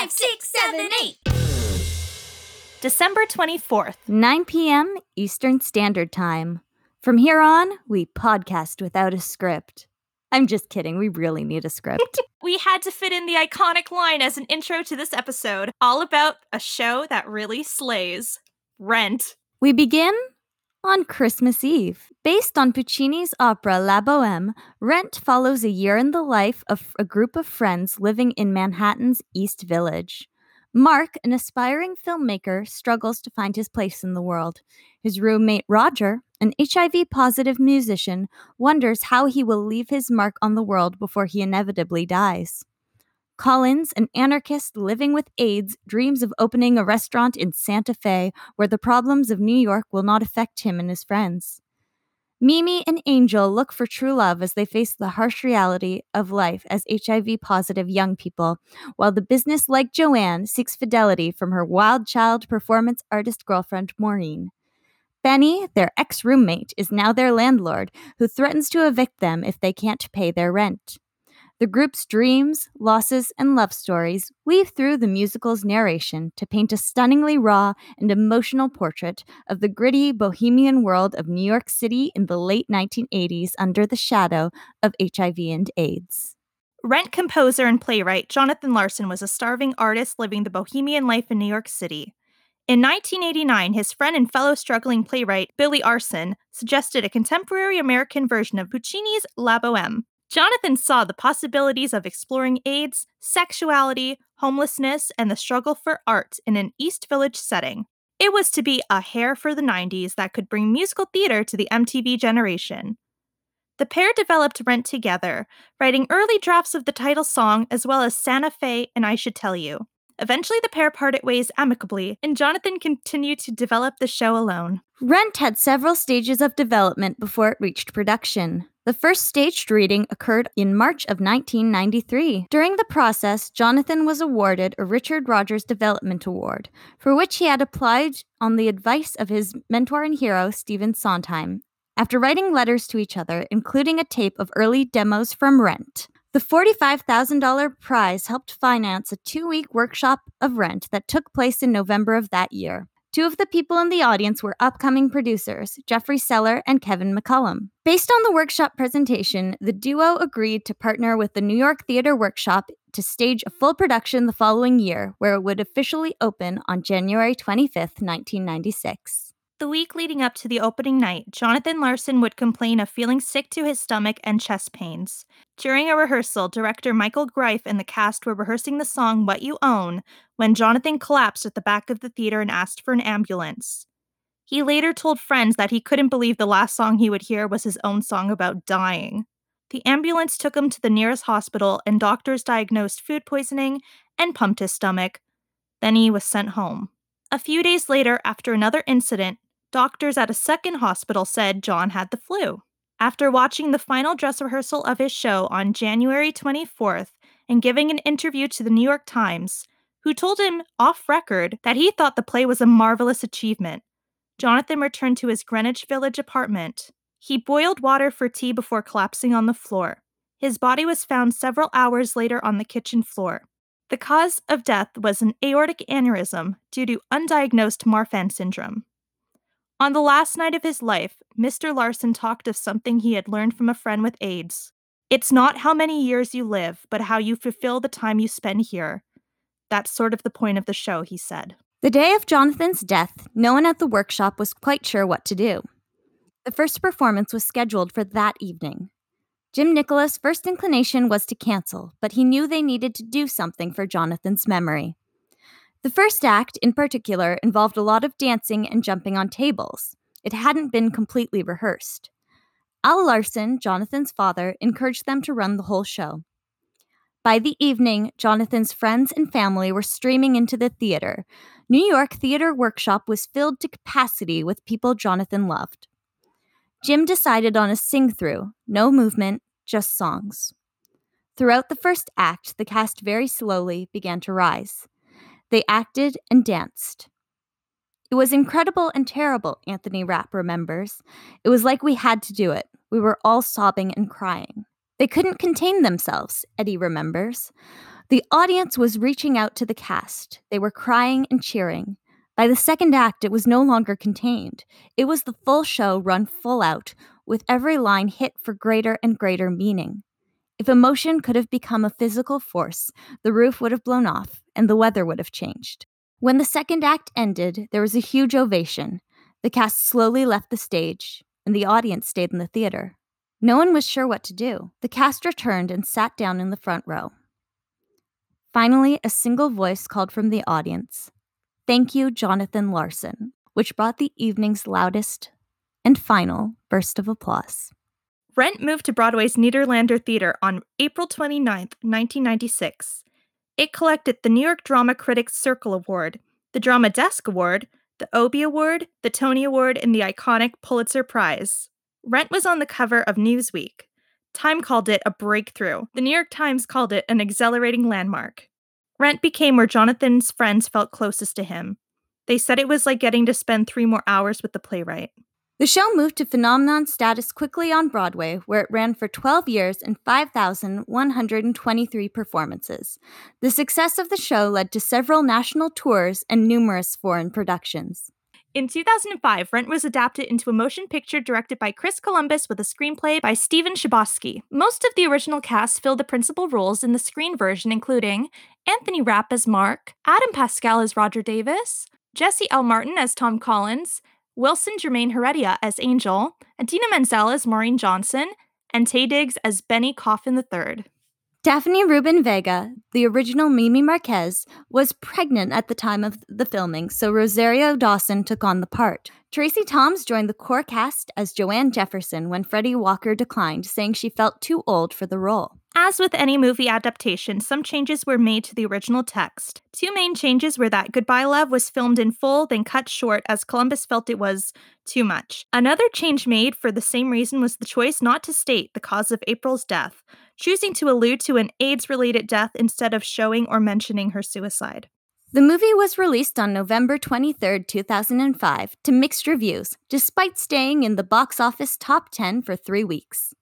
five, six, seven, eight. December 24th. 9 p.m. Eastern Standard Time. From here on, we podcast without a script. I'm just kidding. We really need a script. We had to fit in the iconic line as an intro to this episode, all about a show that really slays Rent. we begin on Christmas Eve. Based on Puccini's opera La Boheme, Rent follows a year in the life of a group of friends living in Manhattan's East Village. Mark, an aspiring filmmaker, struggles to find his place in the world. His roommate Roger, an HIV positive musician, wonders how he will leave his mark on the world before he inevitably dies. Collins, an anarchist living with AIDS, dreams of opening a restaurant in Santa Fe where the problems of New York will not affect him and his friends. Mimi and Angel look for true love as they face the harsh reality of life as HIV positive young people, while the business like Joanne seeks fidelity from her wild child performance artist girlfriend Maureen. Benny, their ex roommate, is now their landlord, who threatens to evict them if they can't pay their rent. The group's dreams, losses, and love stories weave through the musical's narration to paint a stunningly raw and emotional portrait of the gritty bohemian world of New York City in the late 1980s under the shadow of HIV and AIDS. Rent composer and playwright Jonathan Larson was a starving artist living the bohemian life in New York City. In 1989, his friend and fellow struggling playwright Billy Aronson suggested a contemporary American version of Puccini's La Boheme. Jonathan saw the possibilities of exploring AIDS, sexuality, homelessness, and the struggle for art in an East Village setting. It was to be a hair for the 90s that could bring musical theater to the MTV generation. The pair developed Rent together, writing early drafts of the title song as well as Santa Fe and I Should Tell You. Eventually, the pair parted ways amicably, and Jonathan continued to develop the show alone. Rent had several stages of development before it reached production. The first staged reading occurred in March of 1993. During the process, Jonathan was awarded a Richard Rodgers Development Award, for which he had applied on the advice of his mentor and hero, Stephen Sondheim, after writing letters to each other, including a tape of early demos from Rent. The $45,000 prize helped finance a two week workshop of Rent that took place in November of that year. Two of the people in the audience were upcoming producers, Jeffrey Seller and Kevin McCollum. Based on the workshop presentation, the duo agreed to partner with the New York Theater Workshop to stage a full production the following year, where it would officially open on January 25th, 1996. The week leading up to the opening night, Jonathan Larson would complain of feeling sick to his stomach and chest pains. During a rehearsal, director Michael Greif and the cast were rehearsing the song What You Own when Jonathan collapsed at the back of the theater and asked for an ambulance. He later told friends that he couldn't believe the last song he would hear was his own song about dying. The ambulance took him to the nearest hospital, and doctors diagnosed food poisoning and pumped his stomach. Then he was sent home. A few days later, after another incident, doctors at a second hospital said John had the flu. After watching the final dress rehearsal of his show on January 24th and giving an interview to the New York Times, who told him off record that he thought the play was a marvelous achievement, Jonathan returned to his Greenwich Village apartment. He boiled water for tea before collapsing on the floor. His body was found several hours later on the kitchen floor. The cause of death was an aortic aneurysm due to undiagnosed Marfan syndrome. On the last night of his life, Mr. Larson talked of something he had learned from a friend with AIDS. It's not how many years you live, but how you fulfill the time you spend here. That's sort of the point of the show, he said. The day of Jonathan's death, no one at the workshop was quite sure what to do. The first performance was scheduled for that evening. Jim Nicola's first inclination was to cancel, but he knew they needed to do something for Jonathan's memory. The first act, in particular, involved a lot of dancing and jumping on tables. It hadn't been completely rehearsed. Al Larson, Jonathan's father, encouraged them to run the whole show. By the evening, Jonathan's friends and family were streaming into the theater. New York Theater Workshop was filled to capacity with people Jonathan loved. Jim decided on a sing through, no movement, just songs. Throughout the first act, the cast very slowly began to rise. They acted and danced. It was incredible and terrible, Anthony Rapp remembers. It was like we had to do it. We were all sobbing and crying. They couldn't contain themselves, Eddie remembers. The audience was reaching out to the cast. They were crying and cheering. By the second act, it was no longer contained. It was the full show run full out, with every line hit for greater and greater meaning. If emotion could have become a physical force, the roof would have blown off and the weather would have changed. When the second act ended, there was a huge ovation. The cast slowly left the stage, and the audience stayed in the theater. No one was sure what to do. The cast returned and sat down in the front row. Finally, a single voice called from the audience Thank you, Jonathan Larson, which brought the evening's loudest and final burst of applause. Rent moved to Broadway's Nederlander Theater on April 29, 1996. It collected the New York Drama Critics Circle Award, the Drama Desk Award, the Obie Award, the Tony Award, and the iconic Pulitzer Prize. Rent was on the cover of Newsweek. Time called it a breakthrough. The New York Times called it an exhilarating landmark. Rent became where Jonathan's friends felt closest to him. They said it was like getting to spend three more hours with the playwright. The show moved to phenomenon status quickly on Broadway, where it ran for 12 years and 5,123 performances. The success of the show led to several national tours and numerous foreign productions. In 2005, Rent was adapted into a motion picture directed by Chris Columbus with a screenplay by Stephen Chbosky. Most of the original cast filled the principal roles in the screen version, including Anthony Rapp as Mark, Adam Pascal as Roger Davis, Jesse L. Martin as Tom Collins, Wilson Jermaine Heredia as Angel, Idina Menzel as Maureen Johnson, and Taye Diggs as Benny Coffin III. Daphne Rubin Vega, the original Mimi Marquez, was pregnant at the time of the filming, so Rosario Dawson took on the part. Tracy Thoms joined the core cast as Joanne Jefferson when Fredi Walker declined, saying she felt too old for the role. As with any movie adaptation, some changes were made to the original text. Two main changes were that Goodbye Love was filmed in full, then cut short as Columbus felt it was too much. Another change made for the same reason was the choice not to state the cause of April's death choosing to allude to an AIDS related death instead of showing or mentioning her suicide. The movie was released on November 23, 2005, to mixed reviews, despite staying in the box office top 10 for three weeks.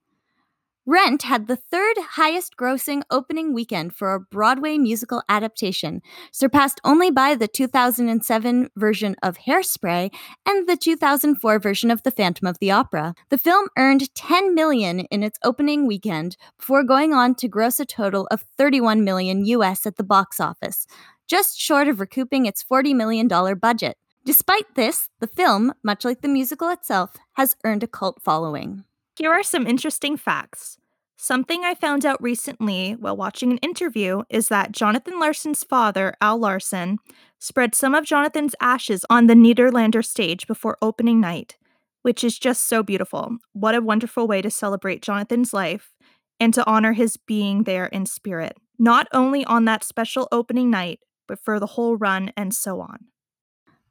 Rent had the third highest grossing opening weekend for a Broadway musical adaptation, surpassed only by the 2007 version of Hairspray and the 2004 version of The Phantom of the Opera. The film earned 10 million in its opening weekend before going on to gross a total of 31 million US at the box office, just short of recouping its $40 million budget. Despite this, the film, much like the musical itself, has earned a cult following. Here are some interesting facts. Something I found out recently while watching an interview is that Jonathan Larson's father, Al Larson, spread some of Jonathan's ashes on the Nederlander stage before opening night, which is just so beautiful. What a wonderful way to celebrate Jonathan's life and to honor his being there in spirit, not only on that special opening night, but for the whole run and so on.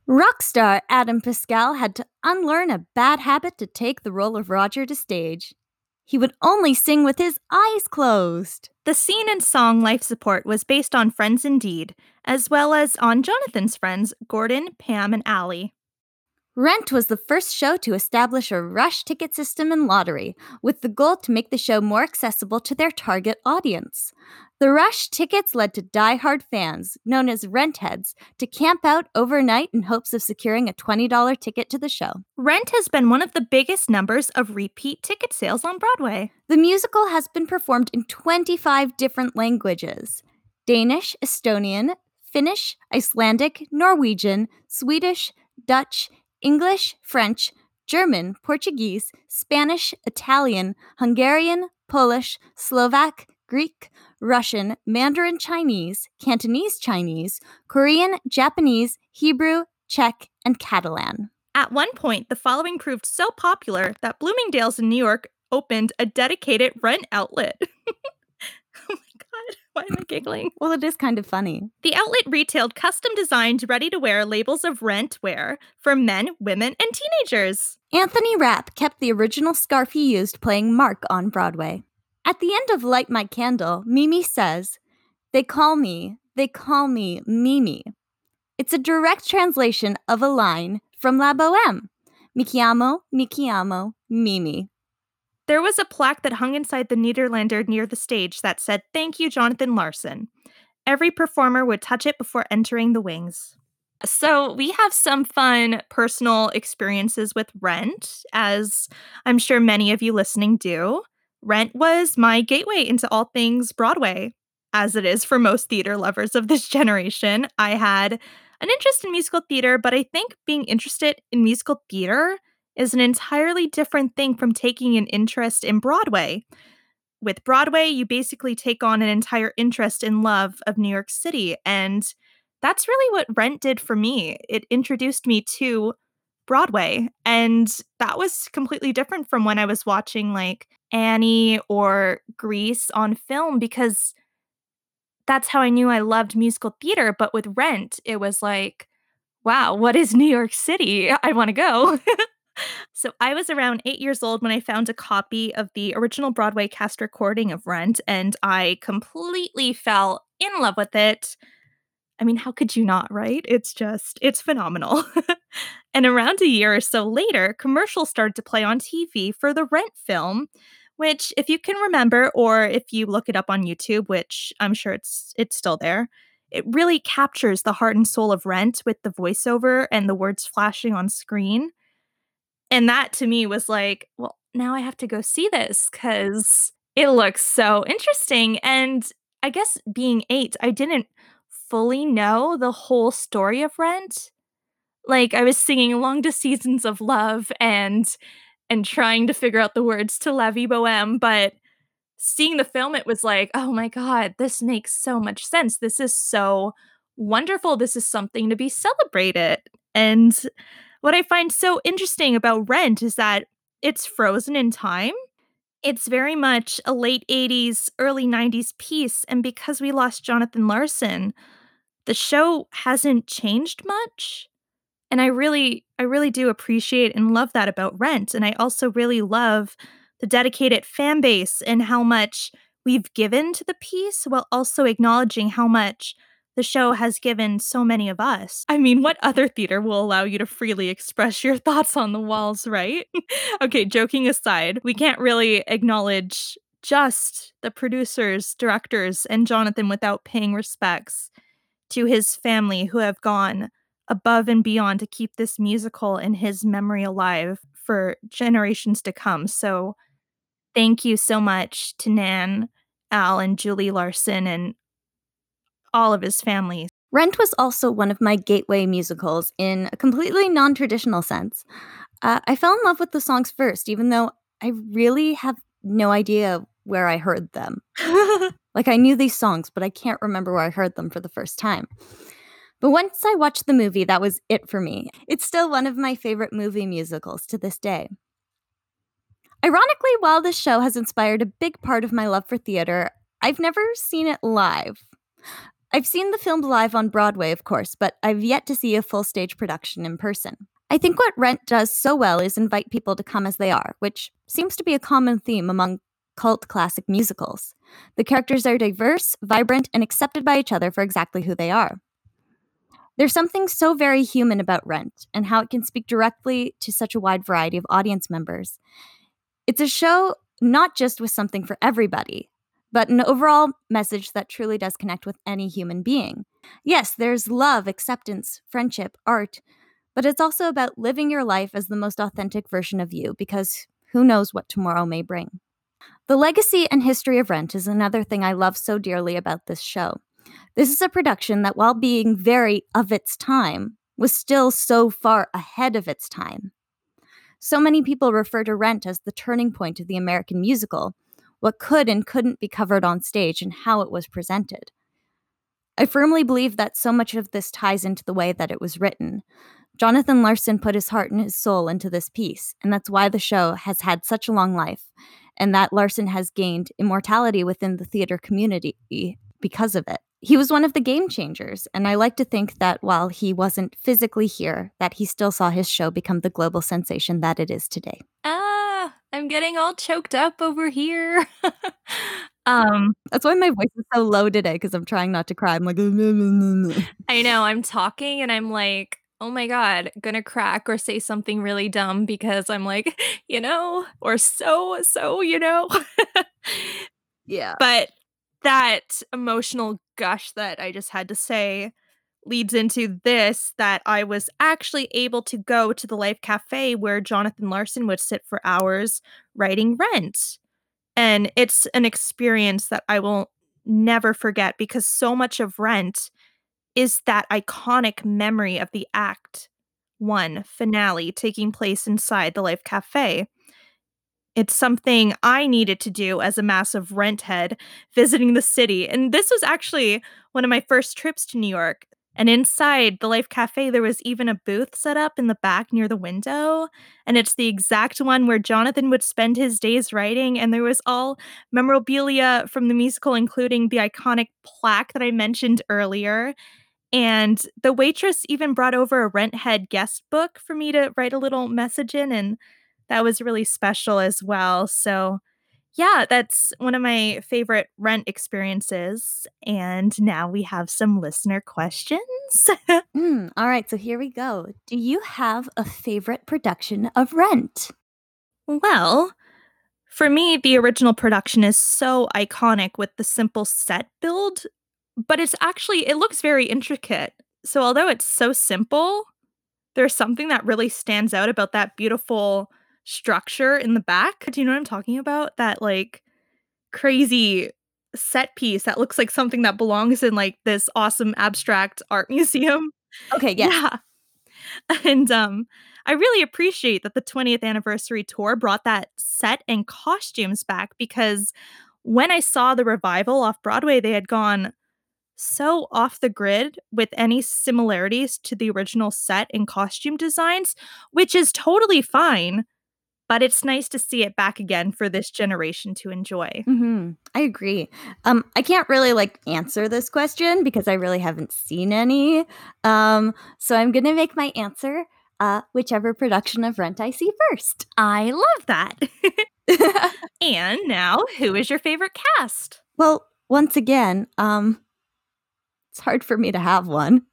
Rock star Adam Pascal had to unlearn a bad habit to take the role of Roger to stage. He would only sing with his eyes closed. The scene and song Life Support was based on Friends In Deed, as well as on Jonathan's friends, Gordon, Pam, and Allie. Rent was the first show to establish a rush ticket system and lottery, with the goal to make the show more accessible to their target audience. The rush tickets led to die-hard fans, known as rent heads, to camp out overnight in hopes of securing a $20 ticket to the show. Rent has been one of the biggest numbers of repeat ticket sales on Broadway. The musical has been performed in 25 different languages Danish, Estonian, Finnish, Icelandic, Norwegian, Swedish, Dutch, English, French, German, Portuguese, Spanish, Italian, Hungarian, Polish, Slovak, Greek, Russian, Mandarin Chinese, Cantonese Chinese, Korean, Japanese, Hebrew, Czech, and Catalan. At one point, the following proved so popular that Bloomingdale's in New York opened a dedicated rent outlet. why am I giggling? Well, it is kind of funny. The outlet retailed custom designed ready to wear labels of rent wear for men, women, and teenagers. Anthony Rapp kept the original scarf he used playing Mark on Broadway. At the end of Light My Candle, Mimi says, They call me, they call me Mimi. It's a direct translation of a line from La Boheme. Mi chiamo, mi chiamo, Mimi. There was a plaque that hung inside the Nederlander near the stage that said, Thank you, Jonathan Larson. every performer would touch it before entering the wings. So, we have some fun personal experiences with Rent, as I'm sure many of you listening do. Rent was my gateway into all things Broadway, as it is for most theater lovers of this generation. I had an interest in musical theater, but I think being interested in musical theater is an entirely different thing from taking an interest in Broadway. With Broadway, you basically take on an entire interest in love of New York City, and that's really what Rent did for me. It introduced me to Broadway, and that was completely different from when I was watching, like, Annie or Grease on film because that's how I knew I loved musical theater, but with Rent, it was like, "Wow, what is New York City? I wanna go." So, I was around 8 years old when I found a copy of the original Broadway cast recording of Rent, and I completely fell in love with it. I mean, how could you not, right? It's just it's phenomenal. And around a year or so later, commercials started to play on TV for the Rent film, which, if you can remember, or if you look it up on YouTube, which I'm sure it's it's still there, it really captures the heart and soul of Rent with the voiceover and the words flashing on screen. And that to me was like, "Well, now I have to go see this because it looks so interesting." And I guess being 8, I didn't fully know the whole story of Rent. Like, I was singing along to Seasons of Love and and trying to figure out the words to La Vie Boheme, but seeing the film, it was like, "Oh my god, this makes so much sense. This is so wonderful. This is something to be celebrated." And what I find so interesting about Rent is that it's frozen in time. It's very much a late '80s, early '90s piece, and because we lost Jonathan Larson, the show hasn't changed much. And I really I really do appreciate and love that about Rent, and I also really love the dedicated fan base and how much we've given to the piece while also acknowledging how much the show has given so many of us. I mean, what other theater will allow you to freely express your thoughts on the walls, right? Okay, joking aside, we can't really acknowledge just the producers, directors, and Jonathan without paying respects to his family who have gone above and beyond to keep this musical and his memory alive for generations to come. So, thank you so much to Nan, Al, and Julie Larson and all of his family. Rent was also one of my gateway musicals in a completely non-traditional sense. Uh, I fell in love with the songs first, even though I really have no idea where I heard them. Like, I knew these songs, but I can't remember where I heard them for the first time. But once I watched the movie, that was it for me. It's still one of my favorite movie musicals to this day. Ironically, while this show has inspired a big part of my love for theater, I've never seen it live. I've seen the film live on Broadway, of course, but I've yet to see a full stage production in person. I think what Rent does so well is invite people to come as they are, which seems to be a common theme among cult classic musicals. The characters are diverse, vibrant, and accepted by each other for exactly who they are. There's something so very human about Rent and how it can speak directly to such a wide variety of audience members. It's a show not just with something for everybody, but an overall message that truly does connect with any human being. Yes, there's love, acceptance, friendship, art, but it's also about living your life as the most authentic version of you because who knows what tomorrow may bring. The legacy and history of Rent is another thing I love so dearly about this show. This is a production that, while being very of its time, was still so far ahead of its time. So many people refer to Rent as the turning point of the American musical, what could and couldn't be covered on stage, and how it was presented. I firmly believe that so much of this ties into the way that it was written. Jonathan Larson put his heart and his soul into this piece, and that's why the show has had such a long life, and that Larson has gained immortality within the theater community because of it. He was one of the game changers, and I like to think that while he wasn't physically here, that he still saw his show become the global sensation that it is today. Ah, I'm getting all choked up over here. um, That's why my voice is so low today because I'm trying not to cry. I'm like, I know I'm talking and I'm like, oh my god, gonna crack or say something really dumb because I'm like, you know, or so, so, you know. yeah. But that emotional gush that I just had to say leads into this that I was actually able to go to the Life Cafe where Jonathan Larson would sit for hours writing Rent. And it's an experience that I will never forget because so much of Rent is that iconic memory of the act 1 finale taking place inside the Life Cafe. It's something I needed to do as a massive Rent head visiting the city, and this was actually one of my first trips to New York. And inside the Life Cafe, there was even a booth set up in the back near the window, and it's the exact one where Jonathan would spend his days writing, and there was all memorabilia from the musical, including the iconic plaque that I mentioned earlier. And the waitress even brought over a Rent head guest book for me to write a little message in, and that was really special as well. So, yeah, that's one of my favorite Rent experiences. And now we have some listener questions. Mm, all right, so here we go. Do you have a favorite production of Rent? Well, for me, the original production is so iconic with the simple set build, but it's actually it looks very intricate. So although it's so simple, there's something that really stands out about that beautiful structure in the back. Do you know what I'm talking about? That like crazy set piece that looks like something that belongs in like this awesome abstract art museum. Okay, yes. Yeah. And um I really appreciate that the 20th anniversary tour brought that set and costumes back because when I saw the revival off Broadway, they had gone so off the grid with any similarities to the original set and costume designs, which is totally fine, but it's nice to see it back again for this generation to enjoy. Mhm. I agree. Um, I can't really, like, answer this question because I really haven't seen any. Um, so I'm gonna make my answer, uh, whichever production of Rent I see first. I love that. And now, who is your favorite cast? Well, once again, um it's hard for me to have one.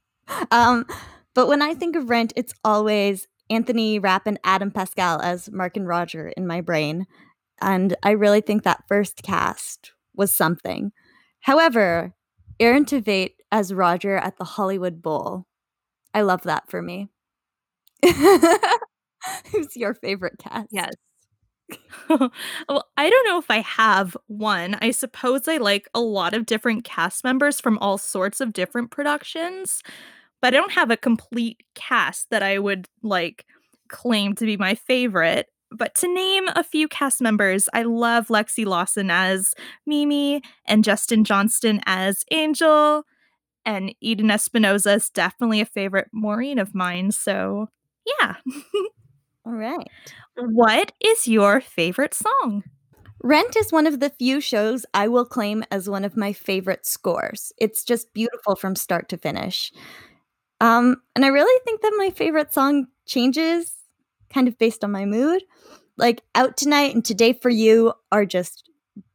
Um, but when I think of Rent, it's always Anthony Rapp and Adam Pascal as Mark and Roger in my brain, and I really think that first cast was something. However, Aaron Tveit as Roger at the Hollywood Bowl, I love that for me. Who's your favorite cast? Yes. Well, I don't know if I have one. I suppose I like a lot of different cast members from all sorts of different productions, but I don't have a complete cast that I would, like, claim to be my favorite. But to name a few cast members, I love Lexi Lawson as Mimi and Justin Johnston as Angel, and Eden Espinosa is definitely a favorite Maureen of mine, so yeah. Alright. What is your favorite song? Rent is one of the few shows I will claim as one of my favorite scores. It's just beautiful from start to finish. Um, and I really think that my favorite song changes kind of based on my mood. Like, Out Tonight and Today for You are just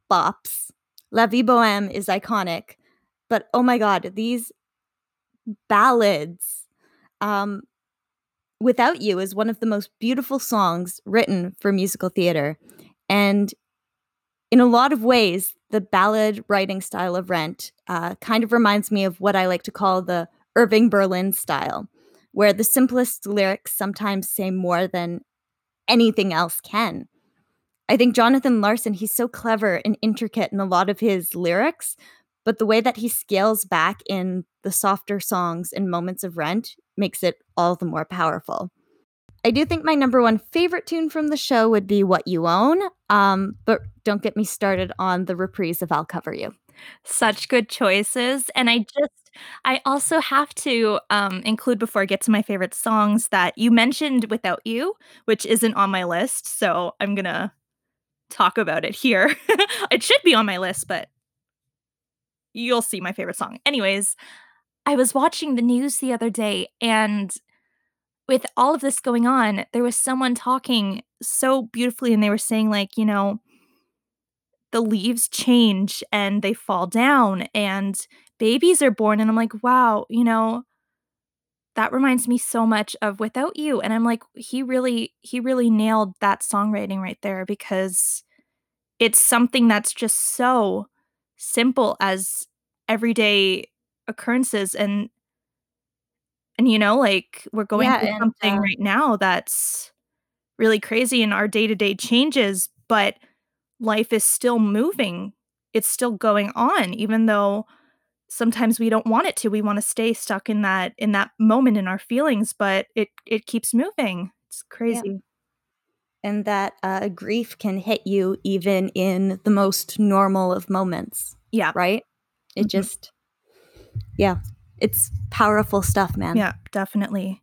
bops. La Vie Boheme is iconic, but oh my god, these ballads, um Without You is one of the most beautiful songs written for musical theater, and in a lot of ways, the ballad writing style of Rent, uh, kind of reminds me of what I like to call the Irving Berlin style, where the simplest lyrics sometimes say more than anything else can. I think Jonathan Larson, he's so clever and intricate in a lot of his lyrics, but the way that he scales back in the softer songs and moments of Rent makes it all the more powerful. I do think my number one favorite tune from the show would be What You Own, um, but don't get me started on the reprise of I'll Cover You. Such good choices, and I just I also have to, um, include before I get to my favorite songs that you mentioned Without You, which isn't on my list, so I'm gonna talk about it here. It should be on my list, but you'll see my favorite song. Anyways, I was watching the news the other day, and with all of this going on, there was someone talking so beautifully, and they were saying, like, you know the leaves change and they fall down and babies are born, and I'm like, "Wow," you know that reminds me so much of Without You, and I'm like, he really he really nailed that songwriting right there because it's something that's just so simple as everyday occurrences and and, you know, like, we're going Yeah, through something uh right now that's really crazy in our day-to-day changes, but life is still moving. It's still going on even though sometimes we don't want it to. We wanna stay stuck in that in that moment in our feelings, but it it keeps moving. It's Yeah. crazy. And that, uh, grief can hit you even in the most normal of moments, Yeah. right? It Mhm. just yeah, it's powerful stuff, man. Yeah, definitely.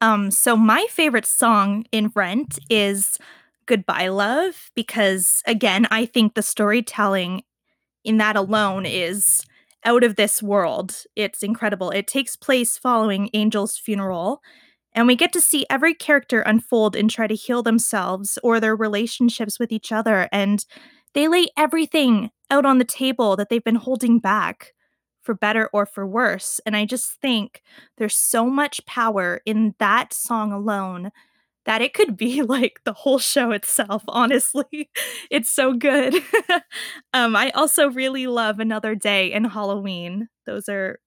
Um, so my favorite song in Rent is "Goodbye Love" because, again, I think the storytelling in that alone is out of this world. It's incredible. It takes place following Angel's funeral, and we get to see every character unfold and try to heal themselves or their relationships with each other, and they lay everything out on the table that they've been holding back, for better or for worse, and I just think there's so much power in that song alone that it could be, like, the whole show itself, honestly. It's so good. Um, I also really love "Another Day" and "Halloween." Those are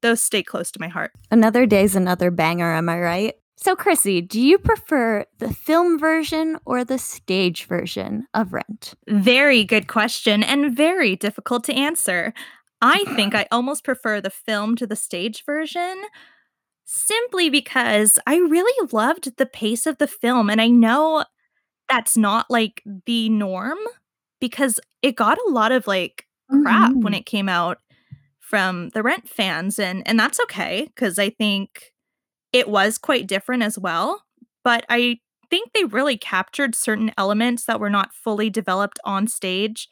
those stay close to my heart. Another Day's another banger, am I right? So, Chrissy, do you prefer the film version or the stage version of Rent? Very good question and very difficult to answer. I think I almost prefer the film to the stage version simply because I really loved the pace of the film, and I know that's not, like, the norm because it got a lot of, like, crap when Mhm. it came out from the Rent fans, and and that's okay because I think it was quite different as well, but I think they really captured certain elements that were not fully developed on stage,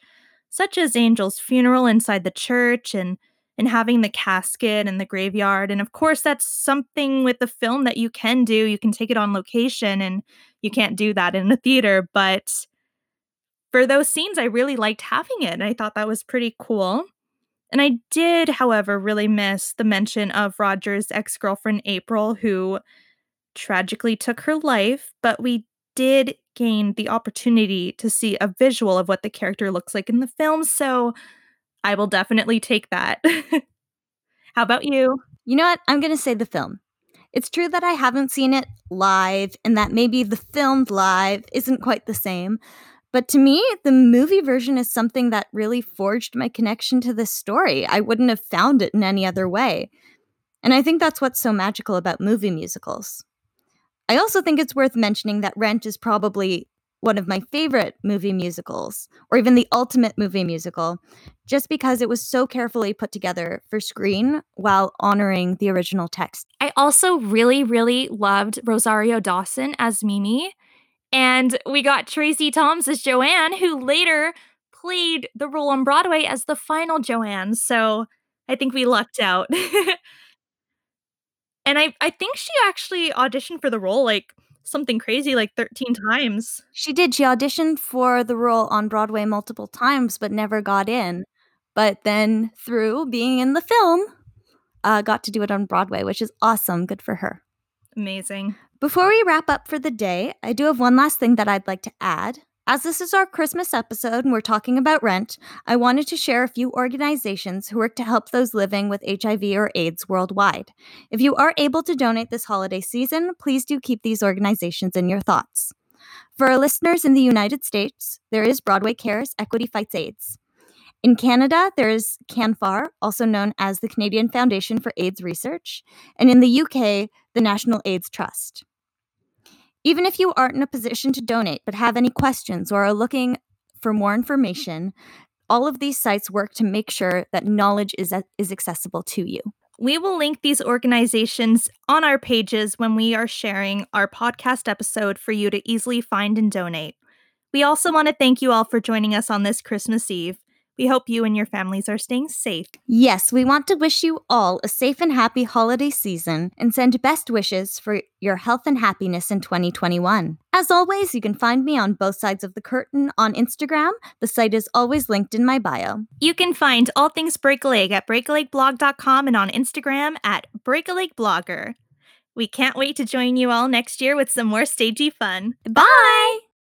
such as Angel's funeral inside the church and and having the casket and the graveyard, and, of course, that's something with the film that you can do, you can take it on location, and you can't do that in a theater, but for those scenes, I really liked having it, and I thought that was pretty cool. And I did, however, really miss the mention of Roger's ex-girlfriend, April, who tragically took her life, but we did gain the opportunity to see a visual of what the character looks like in the film, so I will definitely take that. How about you? You know what? I'm gonna say the film. It's true that I haven't seen it live and that maybe the filmed live isn't quite the same, but to me, the movie version is something that really forged my connection to this story. I wouldn't have found it in any other way, and I think that's what's so magical about movie musicals. I also think it's worth mentioning that Rent is probably one of my favorite movie musicals, or even the ultimate movie musical, just because it was so carefully put together for screen while honoring the original text. I also really, really loved Rosario Dawson as Mimi, and we got Tracy Thoms as Joanne, who later played the role on Broadway as the final Joanne, so I think we lucked out. And I I think she actually auditioned for the role, like, something crazy, like, 13 times. She did, she auditioned for the role on Broadway multiple times, but never got in, but then through being in the film, uh, got to do it on Broadway, which is awesome, good for her. Amazing. Before we wrap up for the day, I do have one last thing that I'd like to add. As this is our Christmas episode and we're talking about Rent, I wanted to share a few organizations who work to help those living with HIV or AIDS worldwide. If you are able to donate this holiday season, please do keep these organizations in your thoughts. For our listeners in the United States, there is Broadway Cares Equity Fights AIDS. In Canada, there is CANFAR, also known as the Canadian Foundation for AIDS Research, and in the UK, the National AIDS Trust. Even if you aren't in a position to donate but have any questions or are looking for more information, all of these sites work to make sure that knowledge is, is accessible to you. We will link these organizations on our pages when we are sharing our podcast episode for you to easily find and donate. We also want to thank you all for joining us on this Christmas Eve. We hope you and your families are staying safe. Yes, we want to wish you all a safe and happy holiday season and send best wishes for your health and happiness in 2021. As always, you can find me on both sides of the curtain on Instagram. The site is always linked in my bio. You can find all things Break a Leg at breakalegblog.com and on Instagram at breakalegblogger. We can't wait to join you all next year with some more stagey fun. Bye!